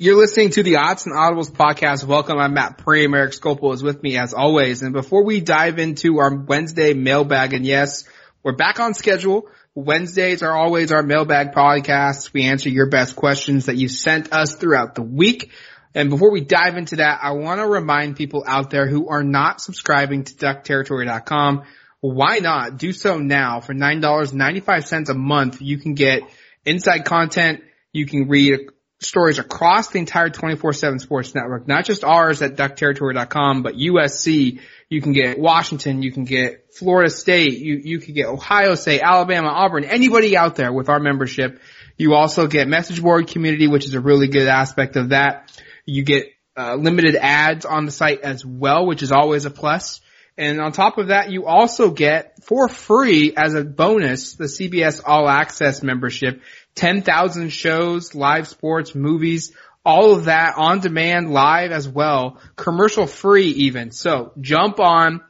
You're listening to the Odds and Audibles podcast. Welcome. I'm Matt Prehm. Eric Skopil is with me as always. And before we dive into our Wednesday mailbag, and yes, we're back on schedule. Wednesdays are always our mailbag podcasts. We answer your best questions that you sent us throughout the week. And before we dive into that, I want to remind people out there who are not subscribing to duckterritory.com, why not do so now for $9.95 a month? You can get inside content. You can read stories across the entire 24-7 sports network, not just ours at duckterritory.com, but USC. You can get Washington. You can get Florida State. You, you can get Ohio State, Alabama, Auburn, anybody out there with our membership. You also get message board community, which is a really good aspect of that. You get uh, limited ads on the site as well, which is always a plus. And on top of that, you also get for free as a bonus the CBS All Access membership. 10,000 shows, live sports, movies, all of that on demand live as well, commercial free even. So jump on,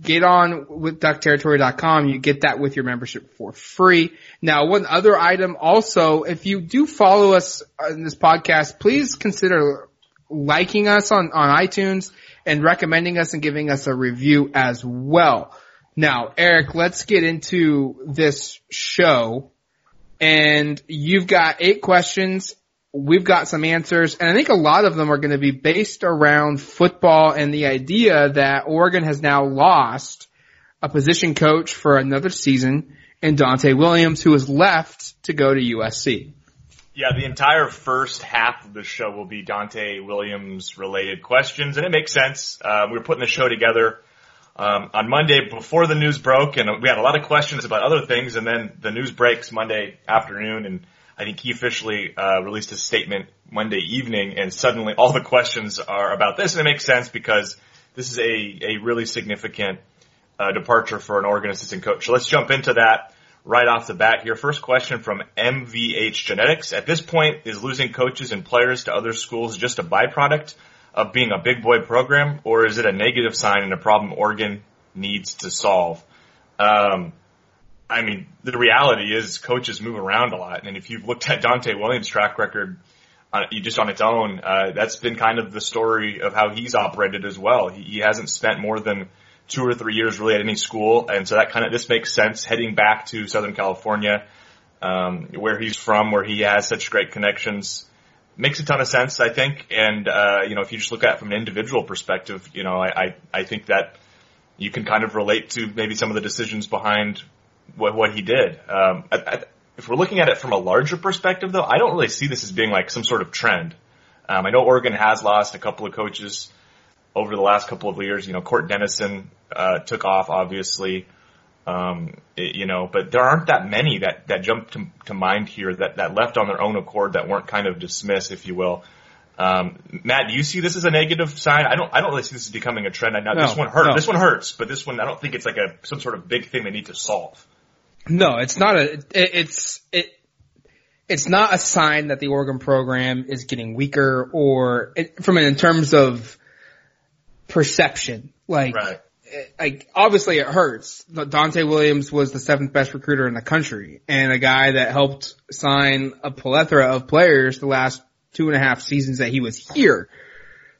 get on with duckterritory.com. You get that with your membership for free. Now, one other item also, if you do follow us in this podcast, please consider liking us on, on iTunes and recommending us and giving us a review as well. Now, Eric, let's get into this show. And you've got eight questions. We've got some answers. And I think a lot of them are going to be based around football and the idea that Oregon has now lost a position coach for another season in Donte Williams, who is left to go to USC. Yeah, the entire first half of the show will be Donte Williams related questions, and it makes sense. Uh, We're putting the show together um, on Monday before the news broke, and we had a lot of questions about other things, and then the news breaks Monday afternoon, and I think he officially uh, released a statement Monday evening, and suddenly all the questions are about this, and it makes sense because this is a, a really significant uh, departure for an Oregon assistant coach. So let's jump into that right off the bat here. First question from MVH Genetics. At this point, is losing coaches and players to other schools just a byproduct of being a big boy program, or is it a negative sign and a problem Oregon needs to solve? Um, I mean, the reality is coaches move around a lot, and if you've looked at Dante Williams' track record, uh, just on its own, uh, that's been kind of the story of how he's operated as well. He, he hasn't spent more than two or three years really at any school, and so that kind of this makes sense heading back to Southern California, um, where he's from, where he has such great connections. Makes a ton of sense, I think, and uh, you know if you just look at it from an individual perspective, you know I, I I think that you can kind of relate to maybe some of the decisions behind what what he did. Um, I, I, if we're looking at it from a larger perspective, though, I don't really see this as being like some sort of trend. Um, I know Oregon has lost a couple of coaches over the last couple of years. You know, Cort Dennison uh, took off, obviously. Um, it, you know, but there aren't that many that that jump to, to mind here that that left on their own accord that weren't kind of dismissed, if you will. Um, Matt, do you see this as a negative sign? I don't. I don't really see this as becoming a trend. Now, no, this one hurts. No. This one hurts, but this one, I don't think it's like a some sort of big thing they need to solve. No, it's not a. It, it's it. It's not a sign that the Oregon program is getting weaker, or it, from in terms of perception. Like, right. Like obviously it hurts. Donte Williams was the seventh best recruiter in the country and a guy that helped sign a plethora of players the last two and a half seasons that he was here.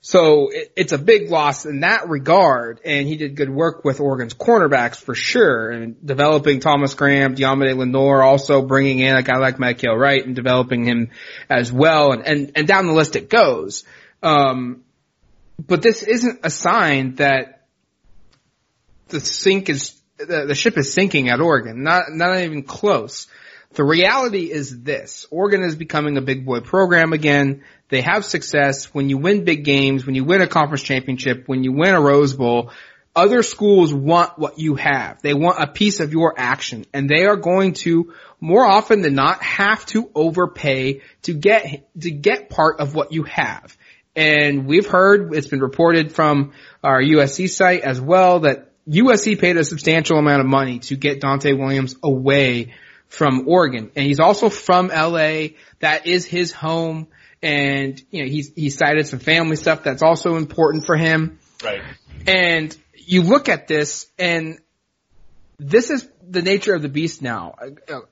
So it, it's a big loss in that regard, and he did good work with Oregon's cornerbacks for sure, and developing Thomas Graham, Deommodore Lenoir, also bringing in a guy like Mykael Wright and developing him as well, and, and, and down the list it goes. Um, but this isn't a sign that the sink is the, the ship is sinking at Oregon. Not not even close. The reality is this. Oregon is becoming a big boy program again. They have success when you win big games, when you win a conference championship, when you win a Rose Bowl. other schools want what you have. They want a piece of your action and they are going to more often than not have to overpay to get, to get part of what you have. And we've heard, it's been reported from our USC site as well that USC paid a substantial amount of money to get Donte Williams away from Oregon. And he's also from LA. That is his home. And, you know, he's, he cited some family stuff that's also important for him. Right. And you look at this and this is the nature of the beast now.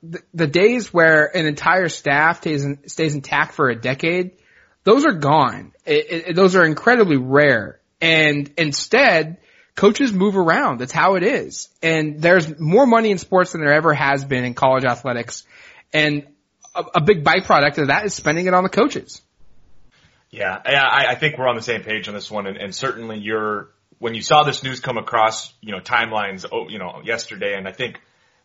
The, the days where an entire staff stays, in, stays intact for a decade, those are gone. It, it, those are incredibly rare. And instead, coaches move around. That's how it is. And there's more money in sports than there ever has been in college athletics. And a, a big byproduct of that is spending it on the coaches. Yeah, I, I think we're on the same page on this one, and, and certainly you're when you saw this news come across, you know, timelines, oh, you know, yesterday, and I think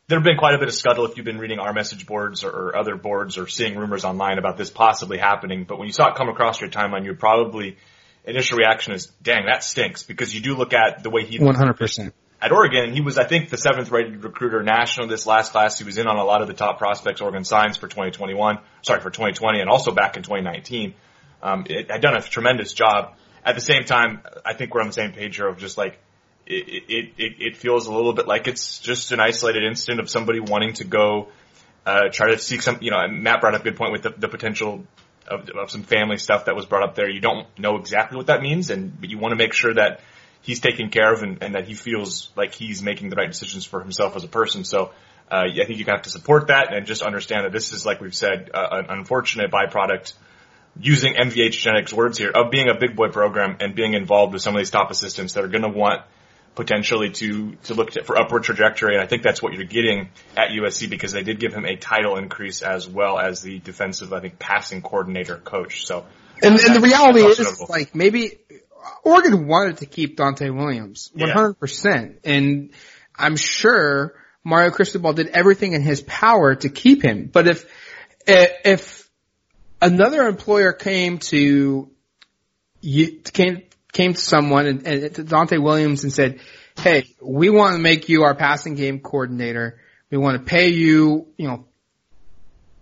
there have been quite a bit of scuttle if you've been reading our message boards or, or other boards or seeing rumors online about this possibly happening. But when you saw it come across your timeline, you probably initial reaction is, "Dang, that stinks," because you do look at the way he one hundred percent at Oregon, he was, I think, the seventh rated recruiter national this last class. He was in on a lot of the top prospects Oregon signs for 2021, sorry, for 2020, and also back in 2019. Um, it had done a tremendous job. At the same time, I think we're on the same page here of just like, it, it, it, it feels a little bit like it's just an isolated incident of somebody wanting to go, uh, try to seek some, you know, Matt brought up a good point with the, the potential of, of some family stuff that was brought up there. You don't know exactly what that means and, but you want to make sure that he's taken care of and, and that he feels like he's making the right decisions for himself as a person. So, uh, I think you have to support that and just understand that this is, like we've said, uh, an unfortunate byproduct using MVH genetics words here of being a big boy program and being involved with some of these top assistants that are going to want potentially to to look for upward trajectory. And I think that's what you're getting at USC because they did give him a title increase as well as the defensive, I think, passing coordinator coach. So, and, and the reality is, notable. like maybe Oregon wanted to keep Donte Williams 100, yeah. percent and I'm sure Mario Cristobal did everything in his power to keep him. But if if another employer came to you came came to someone and, and to Donte Williams and said, "Hey, we want to make you our passing game coordinator. We want to pay you, you know,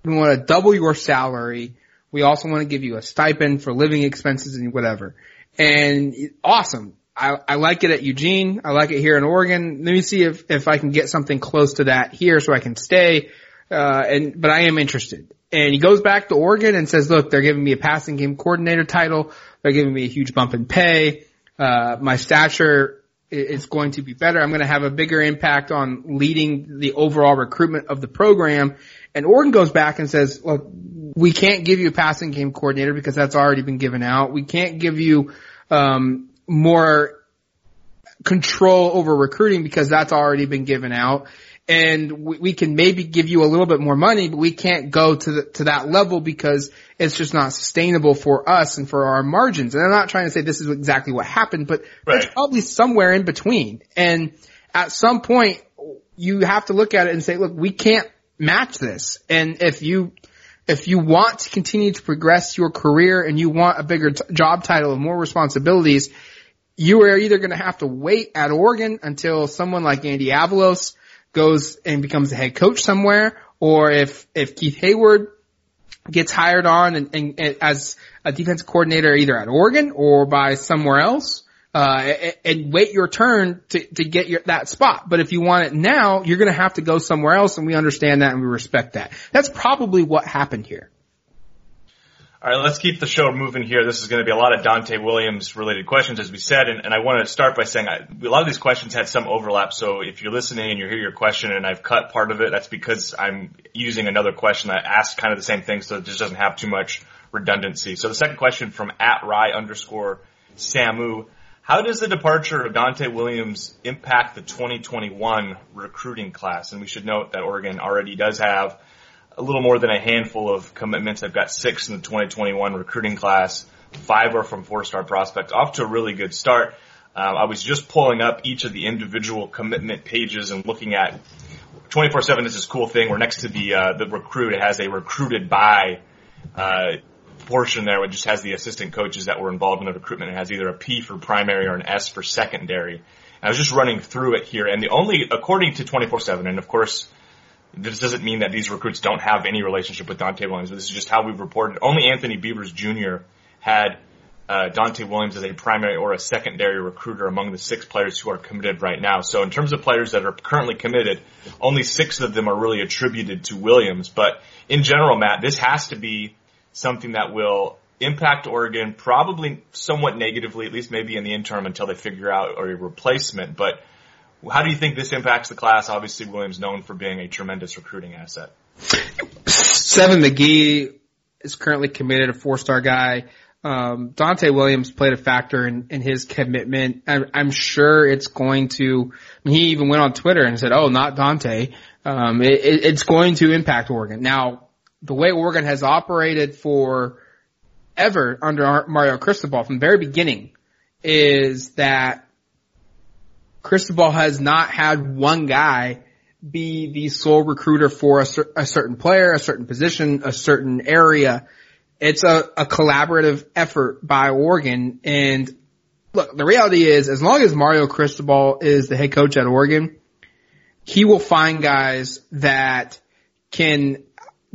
we want to double your salary. We also want to give you a stipend for living expenses and whatever." And awesome. I, I like it at Eugene. I like it here in Oregon. Let me see if, if I can get something close to that here so I can stay. Uh, and, but I am interested. And he goes back to Oregon and says, look, they're giving me a passing game coordinator title. They're giving me a huge bump in pay. Uh, my stature is going to be better. I'm going to have a bigger impact on leading the overall recruitment of the program. And Oregon goes back and says, look, we can't give you a passing game coordinator because that's already been given out. We can't give you, um, more control over recruiting because that's already been given out and we, we, can maybe give you a little bit more money, but we can't go to the, to that level because it's just not sustainable for us and for our margins. And I'm not trying to say this is exactly what happened, but right. it's probably somewhere in between. And at some point, you have to look at it and say, look, we can't match this. And if you, if you want to continue to progress your career and you want a bigger t- job title and more responsibilities, you are either going to have to wait at Oregon until someone like Andy Avalos goes and becomes a head coach somewhere, or if if Keith Heyward gets hired on and, and, and as a defense coordinator either at Oregon or by somewhere else, uh, and, and wait your turn to, to get your, that spot. But if you want it now, you're going to have to go somewhere else and we understand that and we respect that. That's probably what happened here. All right, let's keep the show moving here. This is going to be a lot of Donte Williams related questions, as we said, and, and I want to start by saying I, a lot of these questions had some overlap. So if you're listening and you hear your question and I've cut part of it, that's because I'm using another question that asks kind of the same thing, so it just doesn't have too much redundancy. So the second question from at Rye underscore Samu. How does the departure of Donte Williams impact the 2021 recruiting class? And we should note that Oregon already does have a little more than a handful of commitments. I've got six in the 2021 recruiting class. Five are from four-star prospects. Off to a really good start. Um, I was just pulling up each of the individual commitment pages and looking at 24/7 is this cool thing where next to the uh, the recruit it has a recruited by uh, portion there, which just has the assistant coaches that were involved in the recruitment. It has either a P for primary or an S for secondary. I was just running through it here, and the only, according to 24/7, and of course, this doesn't mean that these recruits don't have any relationship with Donte Williams, but this is just how we've reported. Only Anthony Beavers Jr. had uh, Donte Williams as a primary or a secondary recruiter among the six players who are committed right now. So in terms of players that are currently committed, only six of them are really attributed to Williams. But in general, Matt, this has to be something that will impact Oregon probably somewhat negatively, at least maybe in the interim until they figure out a replacement. But how do you think this impacts the class? Obviously, Williams known for being a tremendous recruiting asset. Seven McGee is currently committed, a four-star guy. Um, Donte Williams played a factor in, in his commitment. I'm, I'm sure it's going to. I mean, he even went on Twitter and said, "Oh, not Donte." Um, it, it, it's going to impact Oregon. Now, the way Oregon has operated for ever under Mario Cristobal from the very beginning is that Cristobal has not had one guy be the sole recruiter for a, cer- a certain player, a certain position, a certain area. It's a, a collaborative effort by Oregon. And look, the reality is as long as Mario Cristobal is the head coach at Oregon, he will find guys that can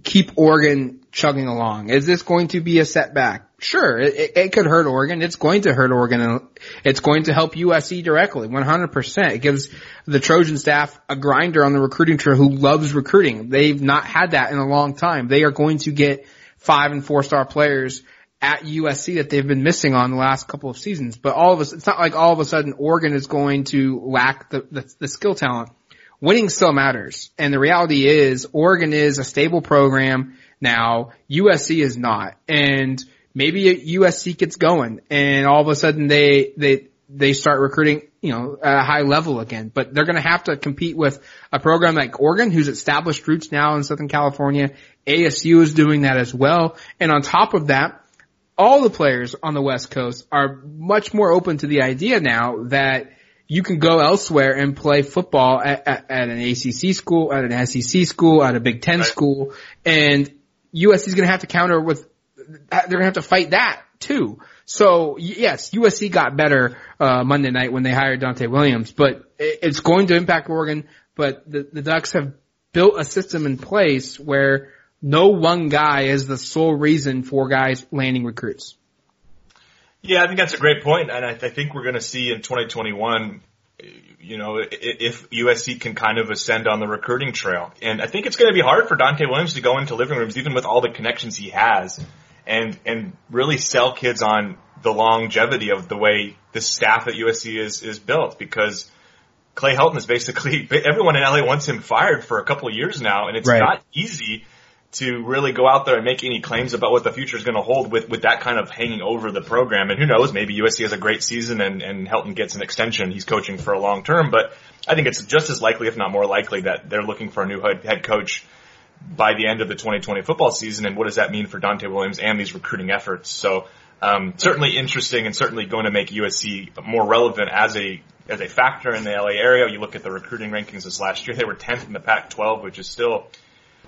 keep Oregon chugging along. Is this going to be a setback? Sure, it, it could hurt Oregon. It's going to hurt Oregon and it's going to help USC directly, 100%. It gives the Trojan staff a grinder on the recruiting trail who loves recruiting. They've not had that in a long time. They are going to get five and four star players at USC that they've been missing on the last couple of seasons. But all of us, it's not like all of a sudden Oregon is going to lack the, the, the skill talent. Winning still matters. And the reality is Oregon is a stable program now. USC is not. And maybe USC gets going and all of a sudden they, they, they start recruiting, you know, at a high level again, but they're going to have to compete with a program like Oregon who's established roots now in Southern California. ASU is doing that as well. And on top of that, all the players on the West Coast are much more open to the idea now that you can go elsewhere and play football at, at, at an ACC school, at an SEC school, at a Big Ten right. school, and USC is going to have to counter with they're gonna have to fight that too. So yes, USC got better uh, Monday night when they hired Donte Williams, but it's going to impact Oregon. But the, the Ducks have built a system in place where no one guy is the sole reason for guys landing recruits. Yeah, I think that's a great point, and I, th- I think we're going to see in 2021 you know, if USC can kind of ascend on the recruiting trail. And I think it's going to be hard for Donte Williams to go into living rooms, even with all the connections he has, and and really sell kids on the longevity of the way the staff at USC is is built because Clay Helton is basically everyone in LA wants him fired for a couple of years now, and it's right. not easy to really go out there and make any claims about what the future is going to hold with, with that kind of hanging over the program. And who knows, maybe USC has a great season and, and Helton gets an extension. He's coaching for a long term, but I think it's just as likely, if not more likely, that they're looking for a new head coach by the end of the 2020 football season, and what does that mean for Donte Williams and these recruiting efforts? So um, certainly interesting, and certainly going to make USC more relevant as a as a factor in the LA area. You look at the recruiting rankings this last year; they were 10th in the Pac-12, which is still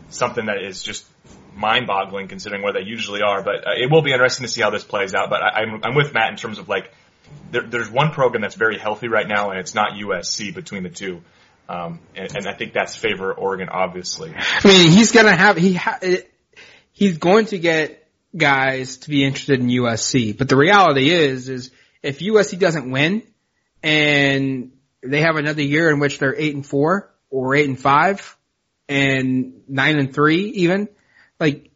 something that is just mind-boggling considering where they usually are. But uh, it will be interesting to see how this plays out. But I, I'm I'm with Matt in terms of like there, there's one program that's very healthy right now, and it's not USC between the two. Um, and, and, I think that's favor Oregon, obviously. I mean, he's gonna have, he ha, he's going to get guys to be interested in USC, but the reality is, is if USC doesn't win and they have another year in which they're eight and four or eight and five and nine and three even, like,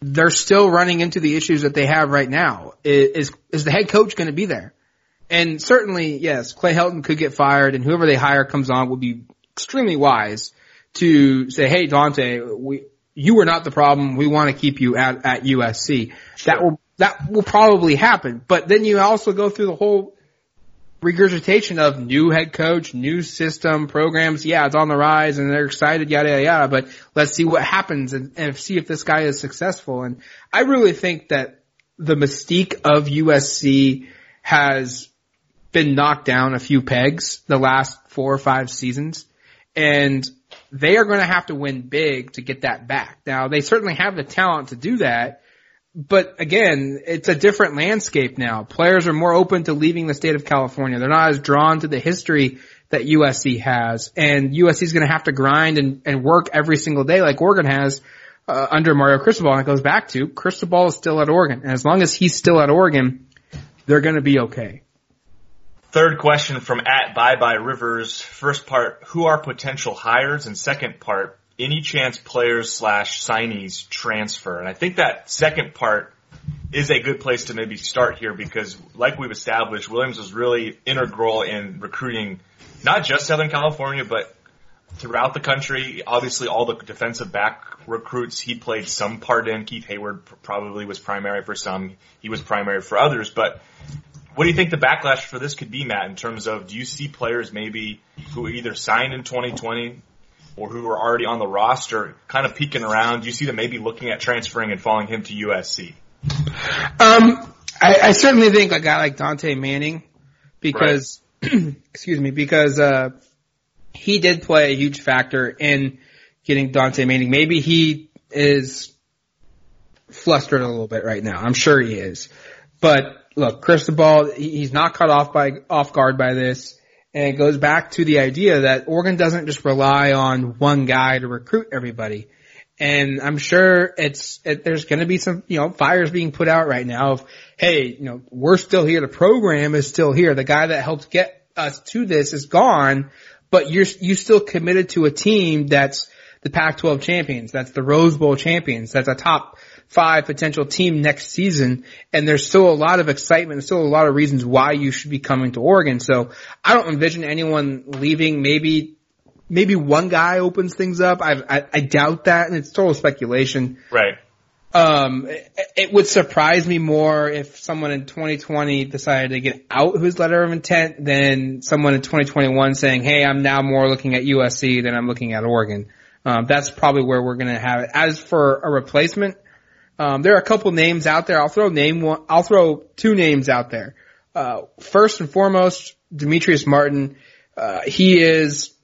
they're still running into the issues that they have right now. Is, is the head coach going to be there? And certainly, yes, Clay Helton could get fired and whoever they hire comes on will be extremely wise to say, hey, Donte, we, you were not the problem. We want to keep you at, at USC. Sure. That will, that will probably happen. But then you also go through the whole regurgitation of new head coach, new system, programs. Yeah, it's on the rise and they're excited, yada, yada, yada. But let's see what happens and, and see if this guy is successful. And I really think that the mystique of USC has been knocked down a few pegs the last four or five seasons. And they are going to have to win big to get that back. Now they certainly have the talent to do that. but again, it's a different landscape now. Players are more open to leaving the state of California. They're not as drawn to the history that USC has, and USC is going to have to grind and, and work every single day like Oregon has uh, under Mario Cristobal. And it goes back to Cristobal is still at Oregon, and as long as he's still at Oregon, they're going to be okay. Third question from at Bye Bye Rivers. First part, who are potential hires? And second part, any chance players slash signees transfer? And I think that second part is a good place to maybe start here because like we've established, Williams was really integral in recruiting not just Southern California, but throughout the country. Obviously all the defensive back recruits he played some part in. Keith Heyward probably was primary for some. He was primary for others, but what do you think the backlash for this could be, Matt, in terms of do you see players maybe who either signed in 2020 or who are already on the roster kind of peeking around? Do you see them maybe looking at transferring and following him to USC? Um, I, I certainly think a guy like Dante Manning, because, right. excuse me, because, uh, he did play a huge factor in getting Dante Manning. Maybe he is flustered a little bit right now. I'm sure he is. But look, Cristobal, he's not caught off by off guard by this. And it goes back to the idea that Oregon doesn't just rely on one guy to recruit everybody. And I'm sure it's, it, there's going to be some, you know, fires being put out right now of, hey, you know, we're still here. The program is still here. The guy that helped get us to this is gone, but you're, you still committed to a team that's the Pac-12 champions. That's the Rose Bowl champions. That's a top five potential team next season. And there's still a lot of excitement. There's still a lot of reasons why you should be coming to Oregon. So I don't envision anyone leaving. Maybe, maybe one guy opens things up. I, I, I doubt that. And it's total speculation. Right. Um, it, it would surprise me more if someone in 2020 decided to get out his letter of intent than someone in 2021 saying, "Hey, I'm now more looking at USC than I'm looking at Oregon." Um, that's probably where we're going to have it. As for a replacement, um, there are a couple names out there. I'll throw name one. I'll throw two names out there. Uh, first and foremost, Demetrice Martin. Uh, he is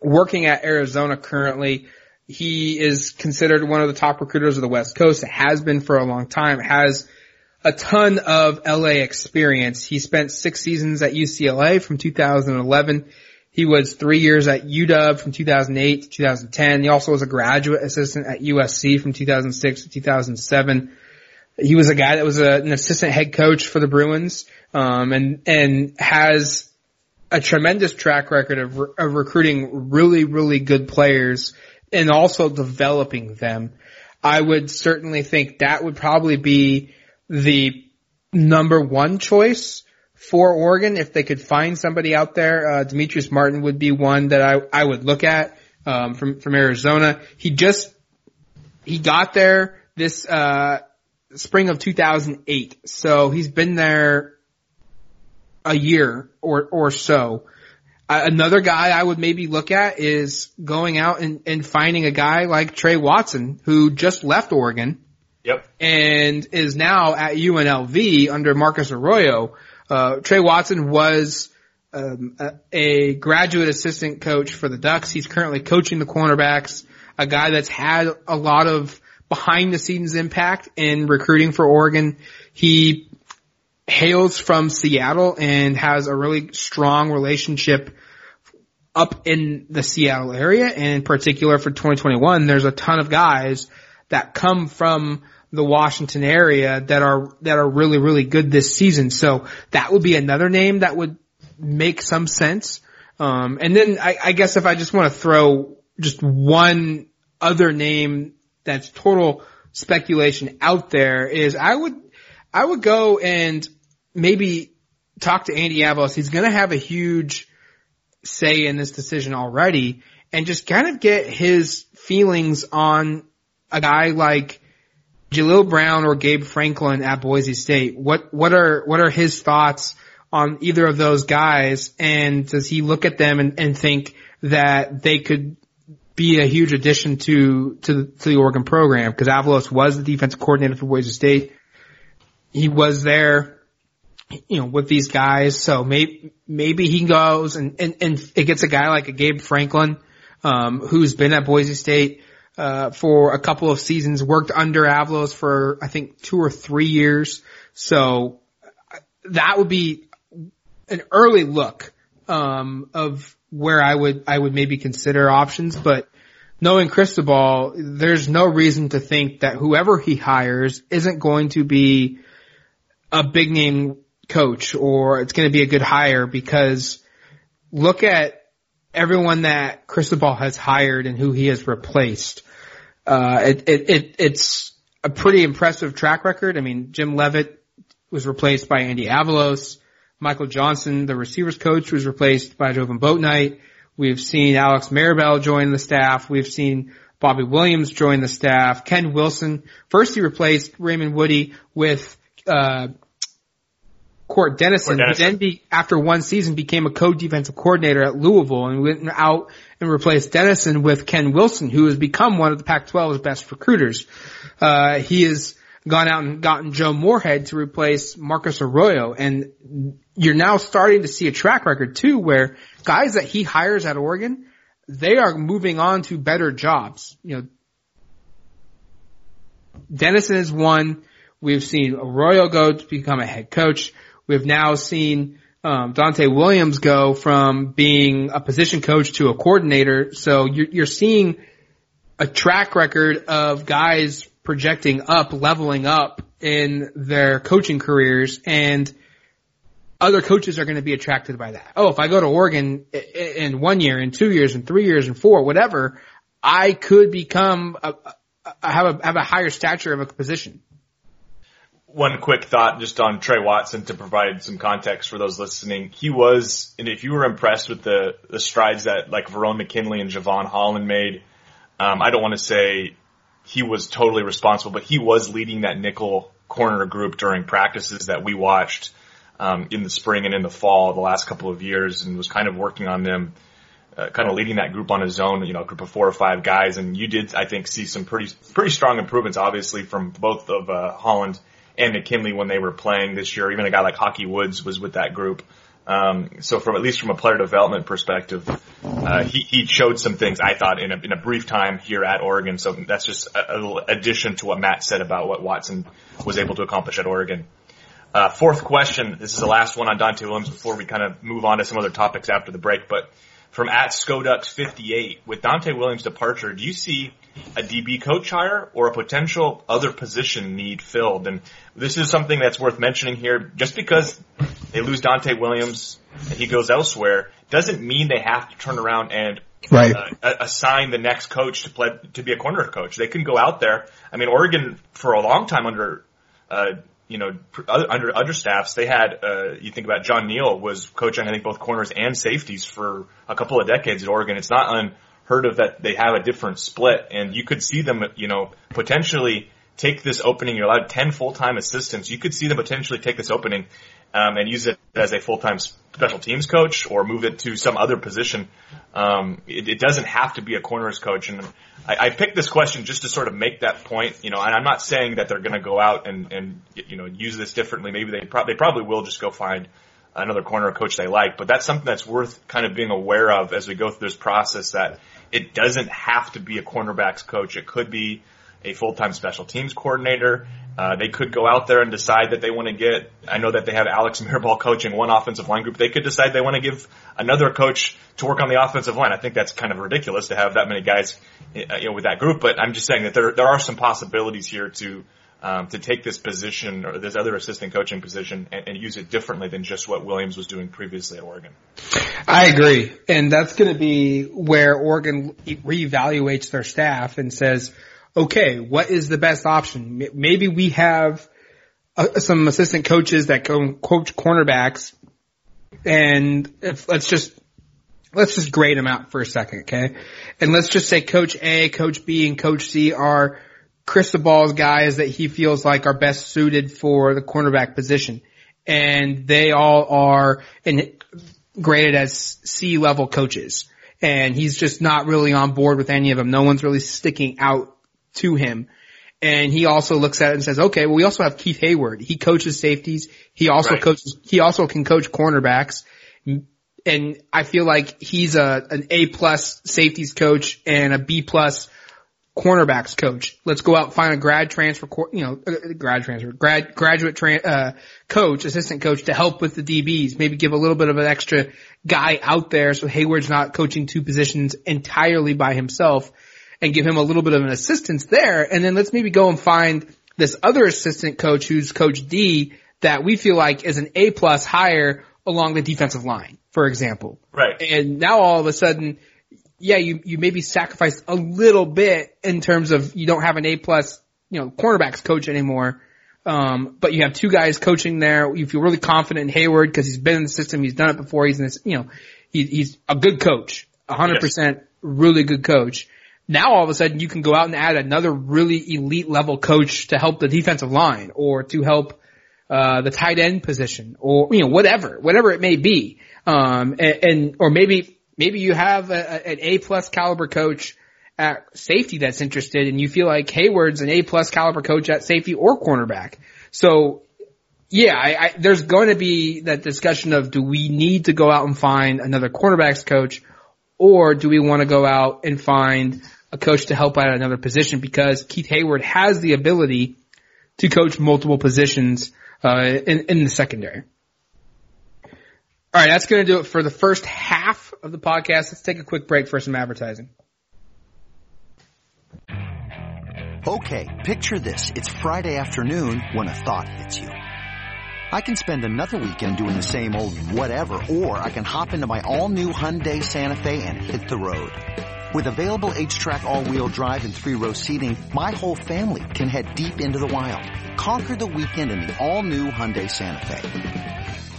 working at Arizona currently. He is considered one of the top recruiters of the West Coast. It has been for a long time. Has a ton of LA experience. He spent six seasons at UCLA from 2011 he was three years at UW from 2008 to 2010. He also was a graduate assistant at USC from 2006 to 2007. He was a guy that was a, an assistant head coach for the Bruins, um, and and has a tremendous track record of, of recruiting really really good players and also developing them. I would certainly think that would probably be the number one choice for Oregon if they could find somebody out there. Uh, Demetrice Martin would be one that I, I would look at, um, from, from Arizona. He just, he got there this, uh, spring of 2008. So he's been there a year or, or so. Uh, another guy I would maybe look at is going out and, and finding a guy like Trey Watson who just left Oregon. Yep. And is now at UNLV under Marcus Arroyo. Uh, Trey Watson was um, a, a, graduate assistant coach for the Ducks. He's currently coaching the cornerbacks, a guy that's had a lot of behind the scenes impact in recruiting for Oregon. He hails from Seattle and has a really strong relationship up in the Seattle area. And in particular for 2021, there's a ton of guys that come from the Washington area that are that are really really good this season. So that would be another name that would make some sense. Um, and then I, I guess if I just want to throw just one other name that's total speculation out there is I would I would go and maybe talk to Andy Avalos. He's going to have a huge say in this decision already and just kind of get his feelings on a guy like Jaleel Brown or Gabe Franklin at Boise State. What what are what are his thoughts on either of those guys? And does he look at them and, and think that they could be a huge addition to to to the Oregon program? Because Avalos was the defensive coordinator for Boise State. He was there, you know, with these guys. So maybe maybe he goes and and, and it gets a guy like a Gabe Franklin, um, who's been at Boise State uh, for a couple of seasons, worked under Avalos for, I think, two or three years. So that would be an early look, um, of where I would, I would maybe consider options, but knowing Cristobal, there's no reason to think that whoever he hires isn't going to be a big name coach or it's going to be a good hire because look at everyone that Cristobal has hired and who he has replaced. Uh, it, it, it, it's a pretty impressive track record. I mean, Jim Leavitt was replaced by Andy Avalos. Michael Johnson, the receivers coach, was replaced by Jovon Bouknight. We've seen Alex Mirabal join the staff. We've seen Bobby Williams join the staff. Ken Wilson, first he replaced Raymond Woodie with, uh, Cort Dennison, Cort Dennison. then be, after one season became a co-defensive coordinator at Louisville and went out and replaced Dennison with Ken Wilson, who has become one of the Pac-12's best recruiters. Uh, he has gone out and gotten Joe Moorhead to replace Marcus Arroyo and you're now starting to see a track record too where guys that he hires at Oregon, they are moving on to better jobs. You know, Dennison is one. We've seen Arroyo go to become a head coach. We've now seen um, Donte Williams go from being a position coach to a coordinator. So you're, you're seeing a track record of guys projecting up, leveling up in their coaching careers and other coaches are going to be attracted by that. Oh, if I go to Oregon in one year, in two years, in three years, in four, whatever, I could become a, have a have a higher stature of a position one quick thought just on Trey Watson to provide some context for those listening. He was, and if you were impressed with the, the strides that like Verone McKinley and Jevon Holland made, um, I don't want to say he was totally responsible, but he was leading that nickel corner group during practices that we watched um, in the spring and in the fall the last couple of years, and was kind of working on them, uh, kind of leading that group on his own. You know, a group of four or five guys, and you did, I think, see some pretty pretty strong improvements, obviously, from both of uh, Holland and McKinley when they were playing this year. Even a guy like Haki Woods was with that group. Um, so from at least from a player development perspective, uh, he, he showed some things I thought in a, in a brief time here at Oregon. So that's just a, little addition to what Matt said about what Watson was able to accomplish at Oregon. Uh, fourth question. This is the last one on Donte Williams before we kind of move on to some other topics after the break. But from at Skodux58, with Donte Williams' departure, do you see a DB coach hire or a potential other position need filled? And this is something that's worth mentioning here. Just because they lose Donte Williams and he goes elsewhere doesn't mean they have to turn around and right. uh, assign the next coach to play to be a corner coach. They can go out there. I mean, Oregon for a long time under uh, you know, under other staffs, they had, uh, you think about John Neal was coaching, I think, both corners and safeties for a couple of decades at Oregon. It's not unheard of that they have a different split and you could see them, you know, potentially take this opening. You're allowed 10 full-time assistants. You could see them potentially take this opening um, and use it as a full-time special teams coach or move it to some other position. Um, it, it, doesn't have to be a corners coach. And I, I, picked this question just to sort of make that point, you know, and I'm not saying that they're going to go out and, and, you know, use this differently. Maybe they, they probably will just go find another corner coach they like, but that's something that's worth kind of being aware of as we go through this process that it doesn't have to be a cornerbacks coach. It could be a full-time special teams coordinator. Uh, they could go out there and decide that they want to get, I know that they have Alex Mirabal coaching one offensive line group. They could decide they want to give another coach to work on the offensive line. I think that's kind of ridiculous to have that many guys, uh, you know, with that group, but I'm just saying that there, there are some possibilities here to, um, to take this position or this other assistant coaching position and, and use it differently than just what Williams was doing previously at Oregon. I agree. And that's going to be where Oregon reevaluates their staff and says, okay, what is the best option? Maybe we have uh, some assistant coaches that go coach cornerbacks and if, let's just, let's just grade them out for a second, okay? And let's just say coach A, coach B, and coach C are Cristobal's guys that he feels like are best suited for the cornerback position. And they all are in, graded as C level coaches. And he's just not really on board with any of them. No one's really sticking out to him. And he also looks at it and says, okay, well, we also have Keith Heyward. He coaches safeties. He also right. coaches, he also can coach cornerbacks. And I feel like he's a, an A plus safeties coach and a B plus cornerbacks coach. Let's go out and find a grad transfer, you know, uh, grad transfer, grad, graduate, tra- uh, coach, assistant coach to help with the DBs. Maybe give a little bit of an extra guy out there so Heyward's not coaching two positions entirely by himself and give him a little bit of an assistance there. And then let's maybe go and find this other assistant coach who's coach D that we feel like is an A plus hire along the defensive line, for example. Right. And now all of a sudden, yeah, you, you maybe sacrificed a little bit in terms of you don't have an A plus, you know, cornerbacks coach anymore. Um, but you have two guys coaching there. You feel really confident in Heyward because he's been in the system. He's done it before. He's in this, you know, he, he's a good coach, a hundred percent really good coach. Now all of a sudden you can go out and add another really elite level coach to help the defensive line or to help, uh, the tight end position or, you know, whatever, whatever it may be. Um, and, and or maybe maybe you have a, an A plus caliber coach at safety that's interested and you feel like Heyward's an A plus caliber coach at safety or cornerback. So yeah, I, I, there's going to be that discussion of do we need to go out and find another cornerbacks coach or do we want to go out and find a coach to help out at another position because Keith Heyward has the ability to coach multiple positions uh, in, in the secondary. All right, that's going to do it for the first half of the podcast. Let's take a quick break for some advertising. Okay, picture this. It's Friday afternoon when a thought hits you. I can spend another weekend doing the same old whatever, or I can hop into my all-new Hyundai Santa Fe and hit the road. With available H-Track all-wheel drive and three-row seating, my whole family can head deep into the wild. Conquer the weekend in the all-new Hyundai Santa Fe.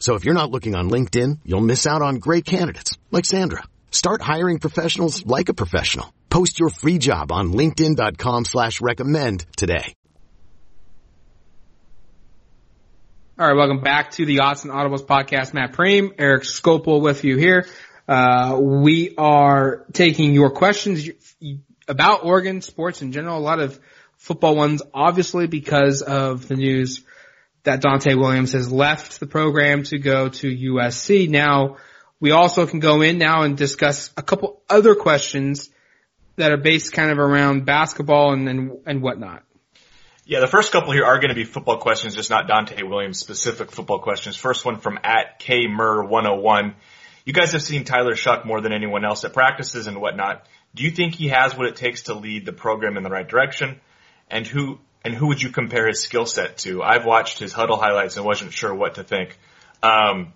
So if you're not looking on LinkedIn, you'll miss out on great candidates like Sandra. Start hiring professionals like a professional. Post your free job on linkedin.com slash recommend today. All right, welcome back to the and Audibles podcast. Matt Prehm, Eric Skopil with you here. Uh, we are taking your questions about Oregon sports in general. A lot of football ones, obviously because of the news that Donte Williams has left the program to go to USC. Now, we also can go in now and discuss a couple other questions that are based kind of around basketball and and, and whatnot. Yeah, the first couple here are going to be football questions, just not Donte Williams specific football questions. First one from at KMur101. You guys have seen Tyler Shough more than anyone else at practices and whatnot. Do you think he has what it takes to lead the program in the right direction? And who and who would you compare his skill set to? I've watched his huddle highlights and wasn't sure what to think. Um,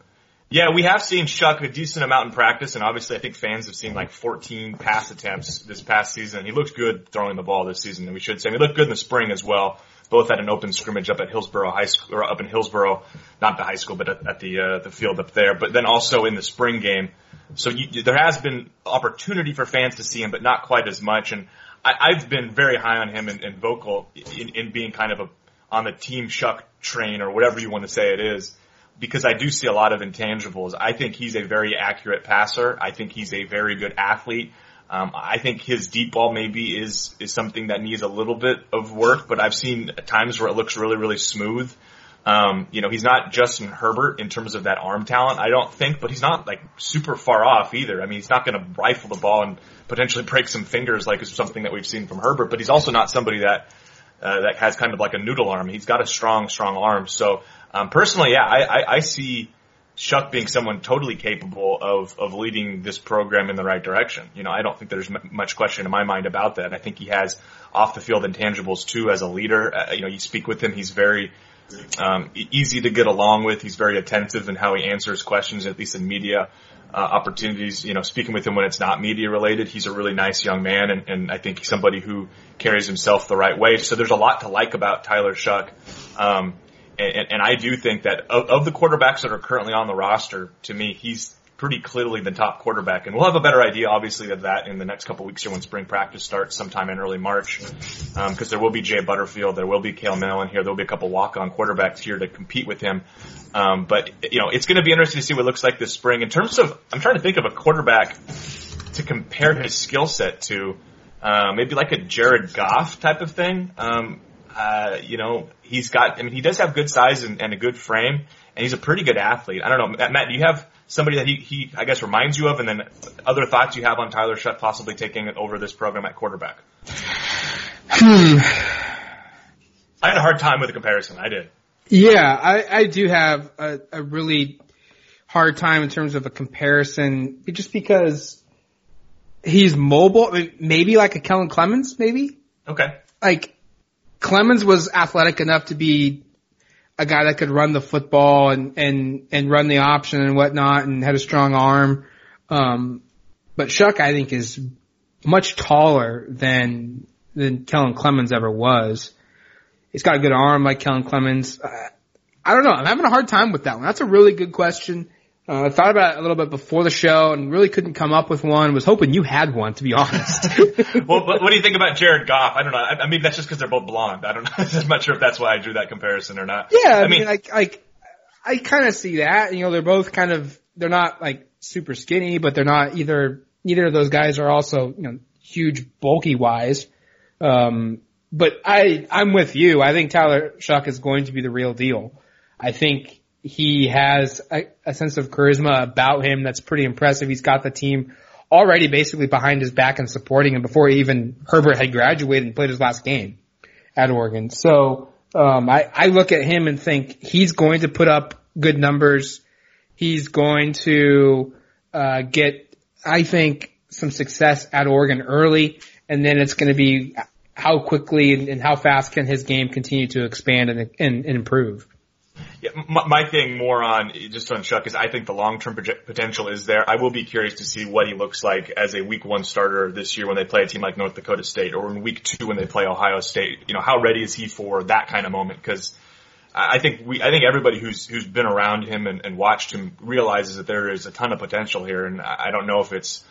yeah, we have seen Shough a decent amount in practice, and obviously I think fans have seen like 14 pass attempts this past season. He looked good throwing the ball this season, and we should say he looked good in the spring as well, both at an open scrimmage up at Hillsboro High School, or up in Hillsboro, not the high school, but at, at the uh, the field up there. But then also in the spring game, so you, there has been opportunity for fans to see him, but not quite as much. And I, have been very high on him and, and vocal in, in being kind of a on the team Shough train or whatever you want to say it is, because I do see a lot of intangibles. I think he's a very accurate passer. I think he's a very good athlete. Um, I think his deep ball maybe is is something that needs a little bit of work, but I've seen times where it looks really really smooth. Um, you know, he's not Justin Herbert in terms of that arm talent, I don't think, but he's not like super far off either. I mean, he's not going to rifle the ball and potentially break some fingers like is something that we've seen from Herbert, but he's also not somebody that uh, that has kind of like a noodle arm. He's got a strong, strong arm. So um, personally, yeah, I, I, I see Shough being someone totally capable of of leading this program in the right direction. You know, I don't think there's m- much question in my mind about that. I think he has off the field intangibles too as a leader. Uh, you know, you speak with him, he's very um, easy to get along with. He's very attentive in how he answers questions, at least in media uh, opportunities. You know, speaking with him when it's not media related, he's a really nice young man, and, and I think he's somebody who carries himself the right way. So there's a lot to like about Tyler Shough. Um, and, and I do think that of, of the quarterbacks that are currently on the roster, to me, he's pretty clearly the top quarterback. And we'll have a better idea, obviously, of that in the next couple weeks here when spring practice starts sometime in early March. Because um, there will be Jay Butterfield, there will be Cale Millen here, there will be a couple walk-on quarterbacks here to compete with him. Um, but you know, it's going to be interesting to see what it looks like this spring. In terms of, I'm trying to think of a quarterback to compare his skill set to. Uh, maybe like a Jared Goff type of thing. Um, uh, you know, he's got, I mean, he does have good size and, and a good frame, and he's a pretty good athlete. I don't know, Matt, do you have somebody that he, he, I guess, reminds you of, and then other thoughts you have on Tyler Shough possibly taking over this program at quarterback? Hmm. I had a hard time with the comparison. I did. Yeah, I, I do have a, a really hard time in terms of a comparison, just because he's mobile. Maybe like a Kellen Clemens, maybe. Okay. Like Clemens was athletic enough to be a guy that could run the football and and and run the option and whatnot, and had a strong arm. Um, but Shough, I think, is much taller than than Kellen Clemens ever was. He's got a good arm like Kellen Clemens. Uh, I don't know. I'm having a hard time with that one. That's a really good question. Uh, I thought about it a little bit before the show and really couldn't come up with one. Was hoping you had one, to be honest. well, what, what, do you think about Jared Goff? I don't know. I, I mean, that's just because they're both blonde. I don't know. I'm not sure if that's why I drew that comparison or not. Yeah, I, I mean, like, like, I kind of see that. You know, they're both kind of, they're not like super skinny, but they're not either, neither of those guys are also, you know, huge bulky wise. Um, but I, I'm with you. I think Tyler Shough is going to be the real deal. I think he has a, a sense of charisma about him that's pretty impressive. He's got the team already basically behind his back and supporting him before even Herbert had graduated and played his last game at Oregon. So um, I, I look at him and think he's going to put up good numbers. He's going to uh, get, I think, some success at Oregon early, and then it's going to be how quickly and, and how fast can his game continue to expand and, and, and improve. Yeah, my, my, thing more on just on Shough is I think the long term potential is there. I will be curious to see what he looks like as a week one starter this year when they play a team like North Dakota State or in week two when they play Ohio State. You know, how ready is he for that kind of moment? Because I think we, I think everybody who's who's been around him and, and watched him realizes that there is a ton of potential here, and I don't know if it's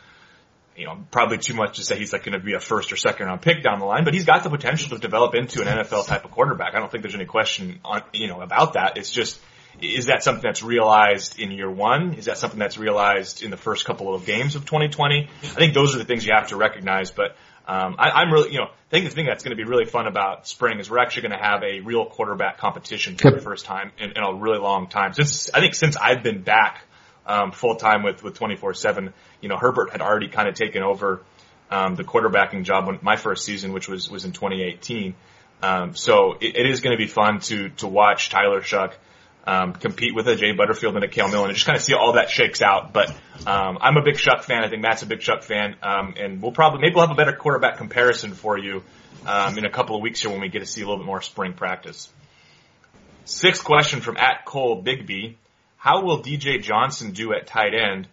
you know, probably too much to say he's like going to be a first or second round pick down the line, but he's got the potential to develop into an NFL type of quarterback. I don't think there's any question on, you know, about that. It's just, is that something that's realized in year one? Is that something that's realized in the first couple of games of 2020? I think those are the things you have to recognize, but um, I, I'm really, you know, I think the thing that's going to be really fun about spring is we're actually going to have a real quarterback competition for the first time in, in a really long time. Since I think since I've been back um, full time with with 24 seven. You know, Herbert had already kind of taken over um, the quarterbacking job when my first season, which was was in 2018. Um, so it, it is going to be fun to to watch Tyler Shough um, compete with a Jay Butterfield and a Cale Millen and just kind of see all that shakes out. But um, I'm a big Shough fan. I think Matt's a big Shough fan, um, and we'll probably maybe we'll have a better quarterback comparison for you um, in a couple of weeks here when we get to see a little bit more spring practice. Sixth question from at Cole Bigby. How will DJ Johnson do at tight end?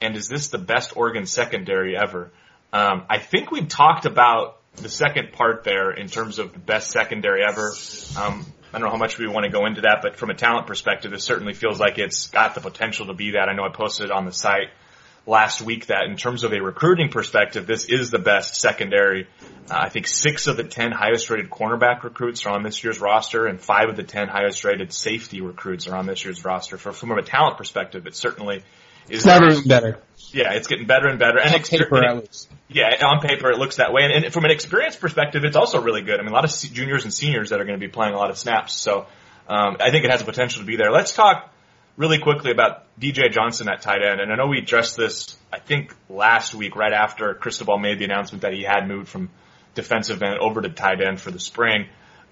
And is this the best Oregon secondary ever? Um, I think we talked about the second part there in terms of the best secondary ever. Um, I don't know how much we want to go into that, but from a talent perspective, it certainly feels like it's got the potential to be that. I know I posted it on the site last week that in terms of a recruiting perspective, this is the best secondary. Uh, I think six of the ten highest rated cornerback recruits are on this year's roster, and five of the ten highest rated safety recruits are on this year's roster. For, from a talent perspective, it certainly is. It's never better. Yeah, it's getting better and better. And on paper, at least. Yeah, on paper it looks that way. And, and, from an experience perspective, it's also really good. I mean, a lot of juniors and seniors that are going to be playing a lot of snaps. So um, I think it has the potential to be there. Let's talk really quickly about DJ Johnson at tight end. And I know we addressed this, I think, last week, right after Cristobal made the announcement that he had moved from defensive end over to tight end for the spring.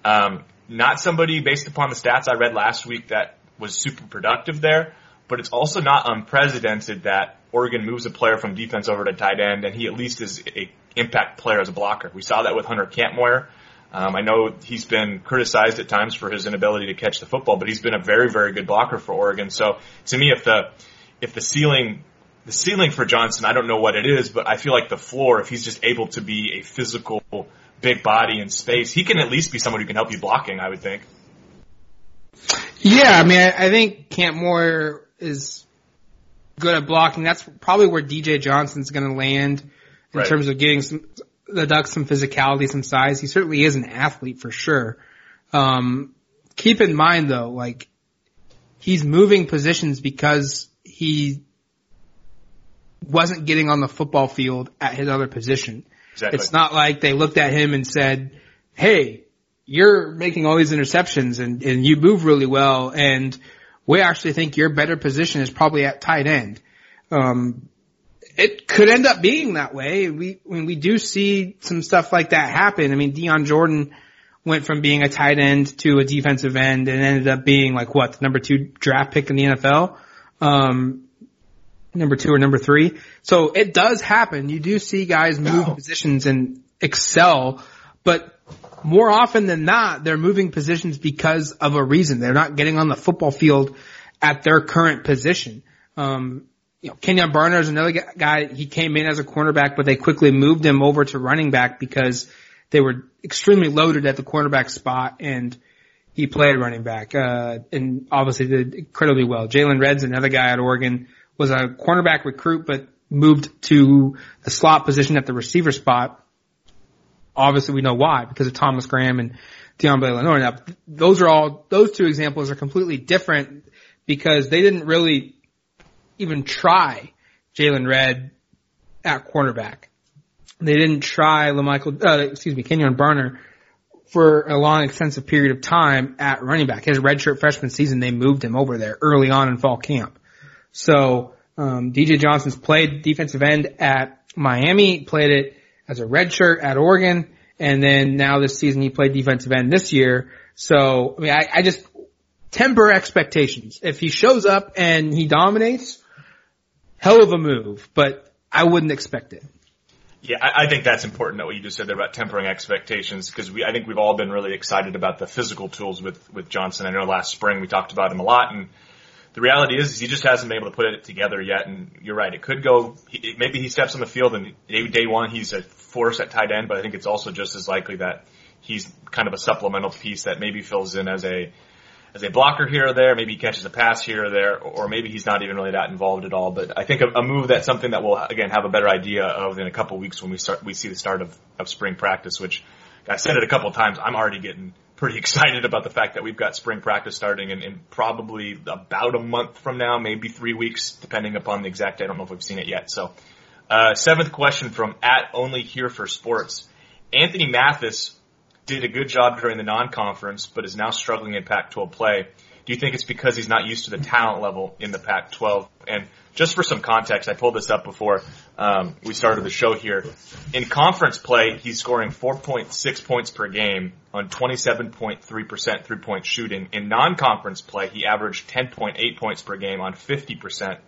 Um, not somebody, based upon the stats I read last week, that was super productive there, but it's also not unprecedented that Oregon moves a player from defense over to tight end, and he at least is a impact player as a blocker. We saw that with Hunter Kampmoyer um, I know he's been criticized at times for his inability to catch the football, but he's been a very, very good blocker for Oregon. So to me, if the if the ceiling the ceiling for Johnson, I don't know what it is, but I feel like the floor, if he's just able to be a physical big body in space, he can at least be someone who can help you blocking. I would think. Yeah, I mean, I, I think Moore is good at blocking. That's probably where DJ Johnson's going to land in Right. terms of getting some, the Ducks some physicality, some size. He certainly is an athlete for sure. Um, keep in mind though, like he's moving positions because he wasn't getting on the football field at his other position. Exactly. It's not like they looked at him and said, Hey, you're making all these interceptions and, and you move really well and we actually think your better position is probably at tight end. Um, it could end up being that way. We, when we do see some stuff like that happen, I mean, Dion Jordan went from being a tight end to a defensive end and ended up being like what, the number two draft pick in the NFL. Um, number two or number three. So it does happen. You do see guys move positions and excel, but more often than not, they're moving positions because of a reason. They're not getting on the football field at their current position. Um, you know, Kenjon Barner is another guy. He came in as a cornerback, but they quickly moved him over to running back because they were extremely loaded at the cornerback spot and he played running back, uh, and obviously did incredibly well. Jaylon Redd's another guy at Oregon, was a cornerback recruit, but moved to the slot position at the receiver spot. Obviously we know why, because of Thomas Graham and Deion Lenoir. Now, those are all, those two examples are completely different because they didn't really even try Jaylon Redd at cornerback. They didn't try LaMichael, uh, excuse me, Kenjon Barner for a long extensive period of time at running back. His redshirt freshman season, they moved him over there early on in fall camp. So, um, DJ Johnson's played defensive end at Miami, played it as a redshirt at Oregon, and then now this season he played defensive end this year. So, I mean, I, I just temper expectations. If he shows up and he dominates, hell of a move, but I wouldn't expect it. Yeah, I, I think that's important that what you just said there about tempering expectations because we, I think we've all been really excited about the physical tools with, with Johnson. I know last spring we talked about him a lot and the reality is, is he just hasn't been able to put it together yet. And you're right, it could go, he, maybe he steps on the field and day, day one he's a force at tight end, but I think it's also just as likely that he's kind of a supplemental piece that maybe fills in as a, as a blocker here or there, maybe he catches a pass here or there, or maybe he's not even really that involved at all. But I think a, a move that's something that we'll again have a better idea of in a couple weeks when we start we see the start of, of spring practice. Which I said it a couple times. I'm already getting pretty excited about the fact that we've got spring practice starting in, in probably about a month from now, maybe three weeks, depending upon the exact. I don't know if we've seen it yet. So, uh, seventh question from at only here for sports. Anthony Mathis did a good job during the non-conference, but is now struggling in Pac-12 play. Do you think it's because he's not used to the talent level in the Pac-12? And just for some context, I pulled this up before um, we started the show here. In conference play, he's scoring 4.6 points per game on 27.3% three-point shooting. In non-conference play, he averaged 10.8 points per game on 50%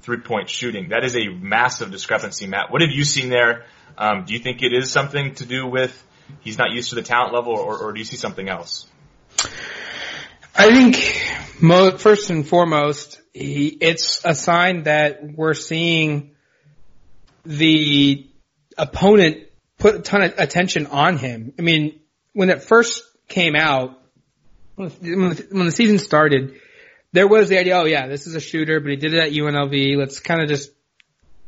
three-point shooting. That is a massive discrepancy, Matt. What have you seen there? Um, do you think it is something to do with he's not used to the talent level, or, or do you see something else? I think mo- first and foremost, he, it's a sign that we're seeing the opponent put a ton of attention on him. I mean, when it first came out, when the, when the season started, there was the idea, oh yeah, this is a shooter, but he did it at UNLV. Let's kind of just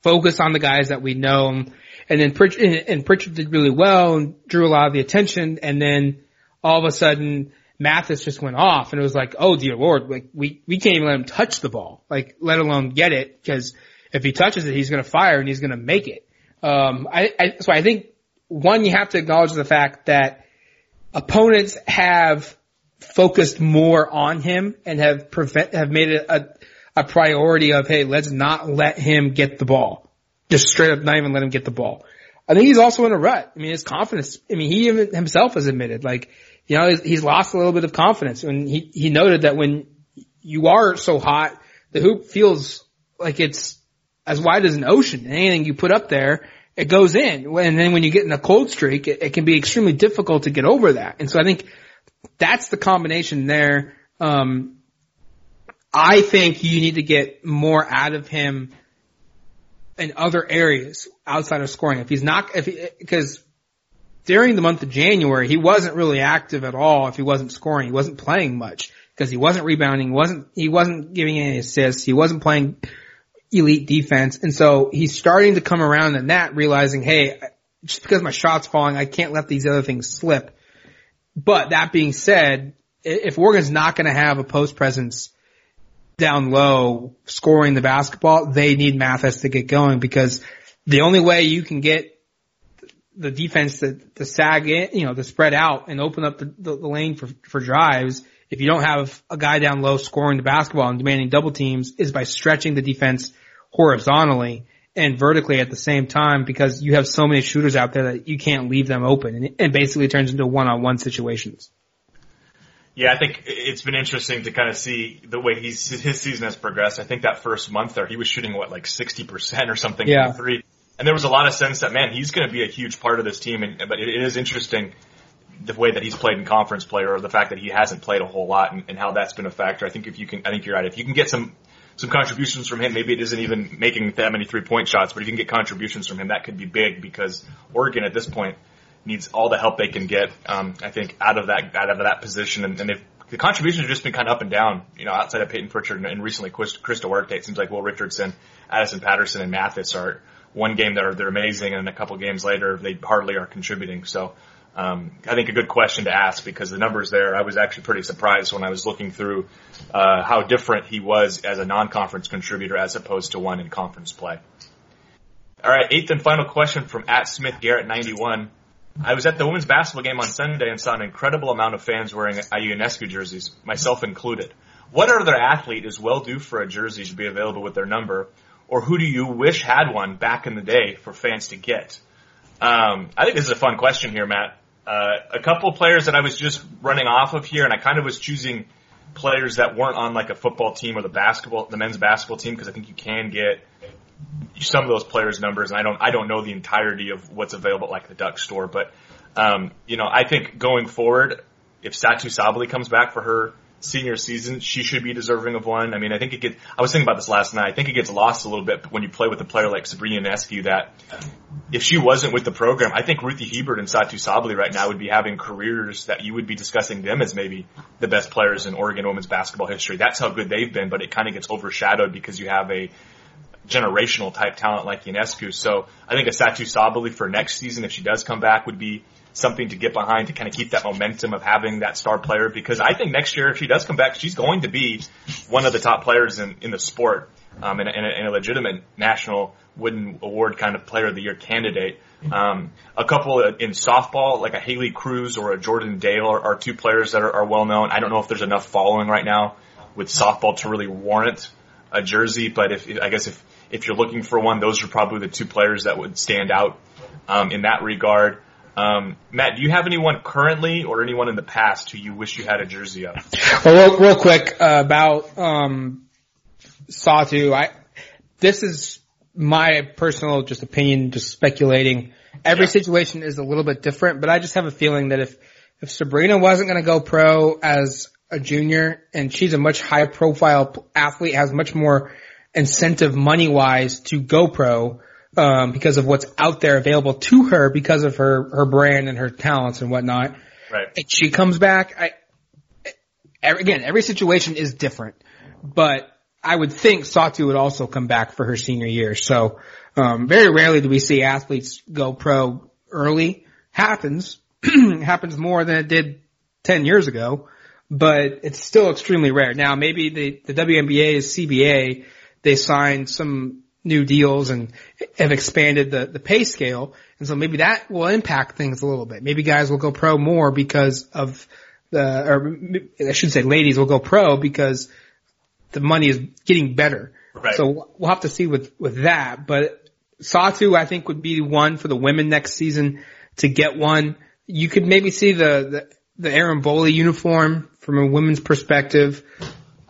focus on the guys that we know. And then Pritchard, and Pritchard did really well and drew a lot of the attention. And then all of a sudden, Mathis just went off and it was like, oh dear lord, like we, we can't even let him touch the ball, like let alone get it because if he touches it, he's going to fire and he's going to make it. Um, I, I, so I think one, you have to acknowledge the fact that opponents have focused more on him and have prevent, have made it a, a priority of, hey, let's not let him get the ball. Just straight up not even let him get the ball. I think he's also in a rut. I mean, his confidence, I mean, he even himself has admitted, like, you know, he's, he's lost a little bit of confidence and he, he noted that when you are so hot, the hoop feels like it's as wide as an ocean. Anything you put up there, it goes in. And then when you get in a cold streak, it, it can be extremely difficult to get over that. And so I think that's the combination there. Um, I think you need to get more out of him in other areas outside of scoring. If he's not, if he, because during the month of January, he wasn't really active at all. If he wasn't scoring, he wasn't playing much because he wasn't rebounding, wasn't he wasn't giving any assists, he wasn't playing elite defense. And so he's starting to come around in that realizing, hey, just because my shot's falling, I can't let these other things slip. But that being said, if Oregon's not going to have a post presence down low scoring the basketball, they need Mathis to get going because the only way you can get the defense to, to sag in, you know, to spread out and open up the, the, the lane for, for drives if you don't have a guy down low scoring the basketball and demanding double teams is by stretching the defense horizontally and vertically at the same time because you have so many shooters out there that you can't leave them open and it basically turns into one-on-one situations. Yeah, I think it's been interesting to kind of see the way he's, his season has progressed. I think that first month there, he was shooting what, like 60% or something yeah. from three. And there was a lot of sense that, man, he's going to be a huge part of this team. And, but it, it is interesting the way that he's played in conference play or the fact that he hasn't played a whole lot and, and how that's been a factor. I think if you can, I think you're right. If you can get some, some contributions from him, maybe it isn't even making that many three point shots, but if you can get contributions from him, that could be big because Oregon at this point needs all the help they can get. Um, I think out of that, out of that position and, and if the contributions have just been kind of up and down, you know, outside of Payton Pritchard and, and recently Chris, Chris Duarte, it seems like Will Richardson, Addison Patterson and Mathis are one game that are they're amazing and a couple games later they hardly are contributing. So, um, I think a good question to ask because the numbers there, I was actually pretty surprised when I was looking through uh, how different he was as a non-conference contributor as opposed to one in conference play. All right, eighth and final question from at Smith Garrett 91. I was at the women's basketball game on Sunday and saw an incredible amount of fans wearing Ionescu jerseys, myself included. What other athlete is well due for a jersey to be available with their number, or who do you wish had one back in the day for fans to get? Um, I think this is a fun question here, Matt. Uh, a couple players that I was just running off of here, and I kind of was choosing players that weren't on like a football team or the basketball, the men's basketball team, because I think you can get some of those players' numbers, and I don't, I don't know the entirety of what's available at like the Duck store, but um, you know, I think going forward, if Satou Sabally comes back for her senior season, she should be deserving of one. I mean, I think it gets, I was thinking about this last night. I think it gets lost a little bit when you play with a player like Sabrina Ionescu that if she wasn't with the program, I think Ruthy Hebard and Satou Sabally right now would be having careers that you would be discussing them as maybe the best players in Oregon women's basketball history. That's how good they've been, but it kind of gets overshadowed because you have a generational type talent like Ionescu. So I think a Satou Sabally for next season, if she does come back, would be something to get behind to kind of keep that momentum of having that star player because I think next year if she does come back, she's going to be one of the top players in, in the sport um, and, and, a, and a legitimate national Wooden Award kind of player of the year candidate. Um, a couple in softball, like a Haley Cruse or a Jordan Dale are, are two players that are, are well known. I don't know if there's enough following right now with softball to really warrant a jersey, but if, I guess if, if you're looking for one, those are probably the two players that would stand out, um, in that regard. Um, Matt, do you have anyone currently or anyone in the past who you wish you had a jersey of? Well, real, real quick uh, about um, Satou. I this is my personal just opinion, just speculating. Every yeah. situation is a little bit different, but I just have a feeling that if if Sabrina wasn't going to go pro as a junior, and she's a much higher profile athlete, has much more incentive money wise to go pro um, because of what's out there available to her because of her her brand and her talents and whatnot. Right. And she comes back. I again, every situation is different, but I would think Satou would also come back for her senior year. So um, very rarely do we see athletes go pro early. Happens happens more than it did ten years ago, but it's still extremely rare. Now maybe the the WNBA is CBA. They signed some new deals and have expanded the, the pay scale. And so maybe that will impact things a little bit. Maybe guys will go pro more because of the, or I should say ladies will go pro because the money is getting better. Right. So we'll have to see with, with that. But Satou, I think would be one for the women next season to get one. You could maybe see the, the, the Erin Boley uniform from a women's perspective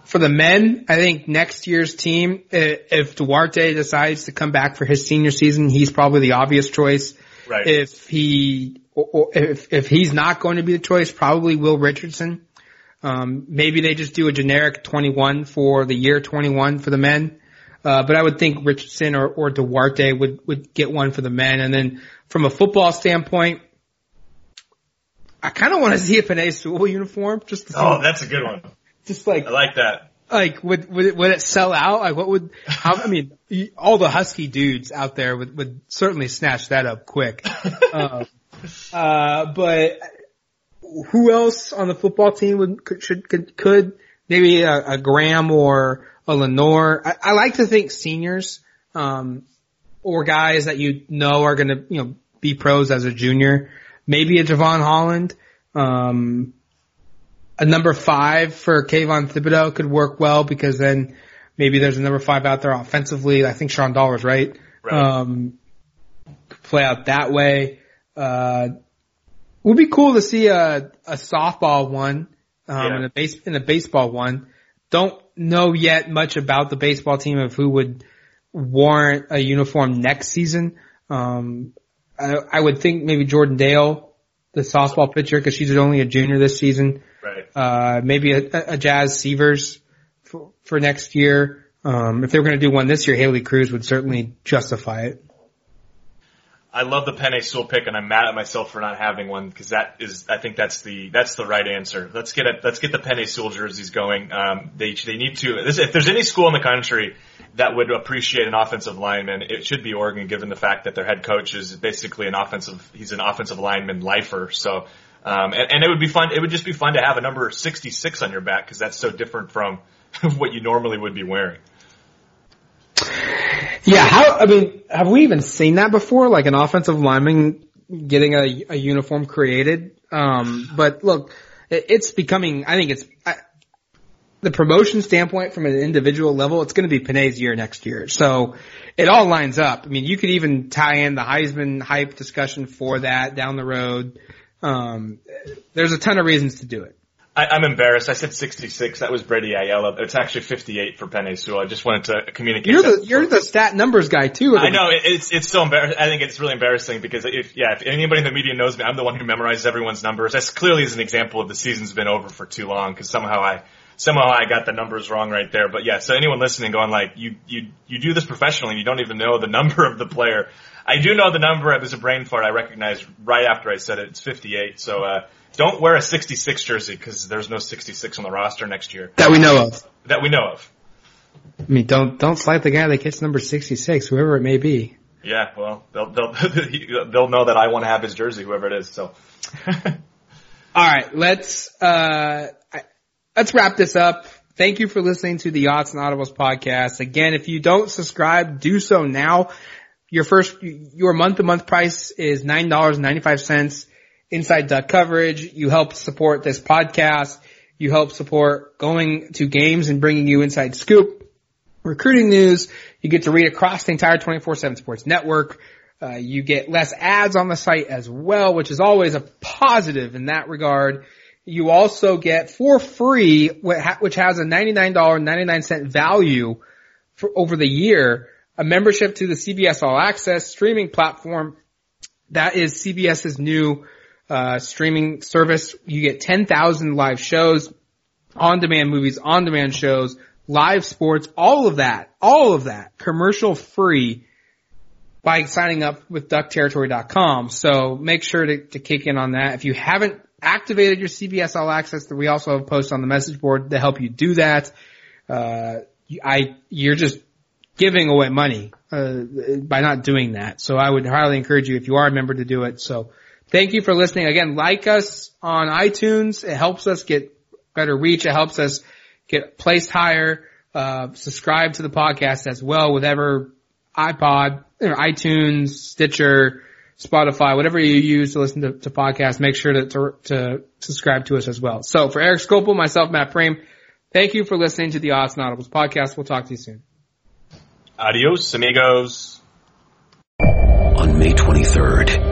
for the men, I think next year's team, if Duarte decides to come back for his senior season, he's probably the obvious choice. Right. If he, if, if he's not going to be the choice, probably Will Richardson. Um, maybe they just do a generic 21 for the year 21 for the men. Uh, but I would think Richardson or, or Duarte would, would get one for the men. And then from a football standpoint, I kind of want to see a Penei Sewell uniform just to see. Oh, that's a good one. Just like I like that. Like, would, would it, would it sell out? Like, what would, how, I mean, all the Husky dudes out there would, would certainly snatch that up quick. uh, uh, but who else on the football team would, could, should, could, could maybe a, a Graham or a Lenoir? I, I like to think seniors, um, or guys that you know are going to, you know, be pros as a junior. Maybe a Jevon Holland. Um, a number five for Kayvon Thibodeaux could work well because then maybe there's a number five out there offensively. I think Sean Dollar's right. right. Um, could play out that way. Uh, would be cool to see a, a softball one, um, yeah. and a base, in a baseball one. Don't know yet much about the baseball team of who would warrant a uniform next season. Um, I, I would think maybe Jordan Dale, the softball pitcher, because she's only a junior this season. Right. Uh, maybe a, a Jazz Severs for, for next year. Um, if they were going to do one this year, Haley Cruse would certainly justify it. I love the Penei Sewell pick, and I'm mad at myself for not having one because that is, I think that's the that's the right answer. Let's get it. Let's get the Penei Sewell jerseys going. Um, they they need to. This, if there's any school in the country that would appreciate an offensive lineman, it should be Oregon, given the fact that their head coach is basically an offensive. He's an offensive lineman lifer. So, um, and, and it would be fun. It would just be fun to have a number 66 on your back because that's so different from what you normally would be wearing. Yeah, how, I mean, have we even seen that before? Like an offensive lineman getting a, a uniform created? Um, but look, it, it's becoming, I think it's, I, the promotion standpoint from an individual level, it's going to be Penei's year next year. So it all lines up. I mean, you could even tie in the Heisman hype discussion for that down the road. Um, there's a ton of reasons to do it. I, I'm embarrassed. I said 66. That was Brady Aiello. It's actually 58 for Penei Sewell. I just wanted to communicate. You're the you're the stat numbers guy too. I know it's it's so embarrassing. I think it's really embarrassing because if yeah, if anybody in the media knows me, I'm the one who memorizes everyone's numbers. That's clearly is an example of the season's been over for too long because somehow I somehow I got the numbers wrong right there. But yeah, so anyone listening going like you you you do this professionally, and you don't even know the number of the player. I do know the number. It was a brain fart. I recognized right after I said it. It's 58. So. uh don't wear a 66 jersey because there's no 66 on the roster next year. That we know of. That we know of. I mean, don't don't slight the guy that gets number 66, whoever it may be. Yeah, well, they'll they'll they'll know that I want to have his jersey, whoever it is. So. All right, let's uh let's wrap this up. Thank you for listening to the Yachts and Audibles podcast. Again, if you don't subscribe, do so now. Your first, your month to month price is $9.95 inside duck coverage. You help support this podcast. You help support going to games and bringing you inside scoop, recruiting news. You get to read across the entire 24-7 sports network. Uh, you get less ads on the site as well, which is always a positive in that regard. You also get for free, which has a $99.99 value for over the year, a membership to the CBS All Access streaming platform. That is CBS's new uh, streaming service. You get 10,000 live shows, on-demand movies, on-demand shows, live sports, all of that, all of that, commercial free by signing up with duckterritory.com. So make sure to, to kick in on that. If you haven't activated your CBS All Access, we also have posts on the message board to help you do that. Uh, I, you're just giving away money, uh, by not doing that. So I would highly encourage you if you are a member to do it. So Thank you for listening. Again, like us on iTunes. It helps us get better reach. It helps us get placed higher. Uh, subscribe to the podcast as well, whatever iPod, or iTunes, Stitcher, Spotify, whatever you use to listen to, to podcasts, make sure to, to, to, subscribe to us as well. So for Erik Skopil, myself, Matt Frame, thank you for listening to the Odds and Audibles podcast. We'll talk to you soon. Adios, amigos. On May 23rd, I want to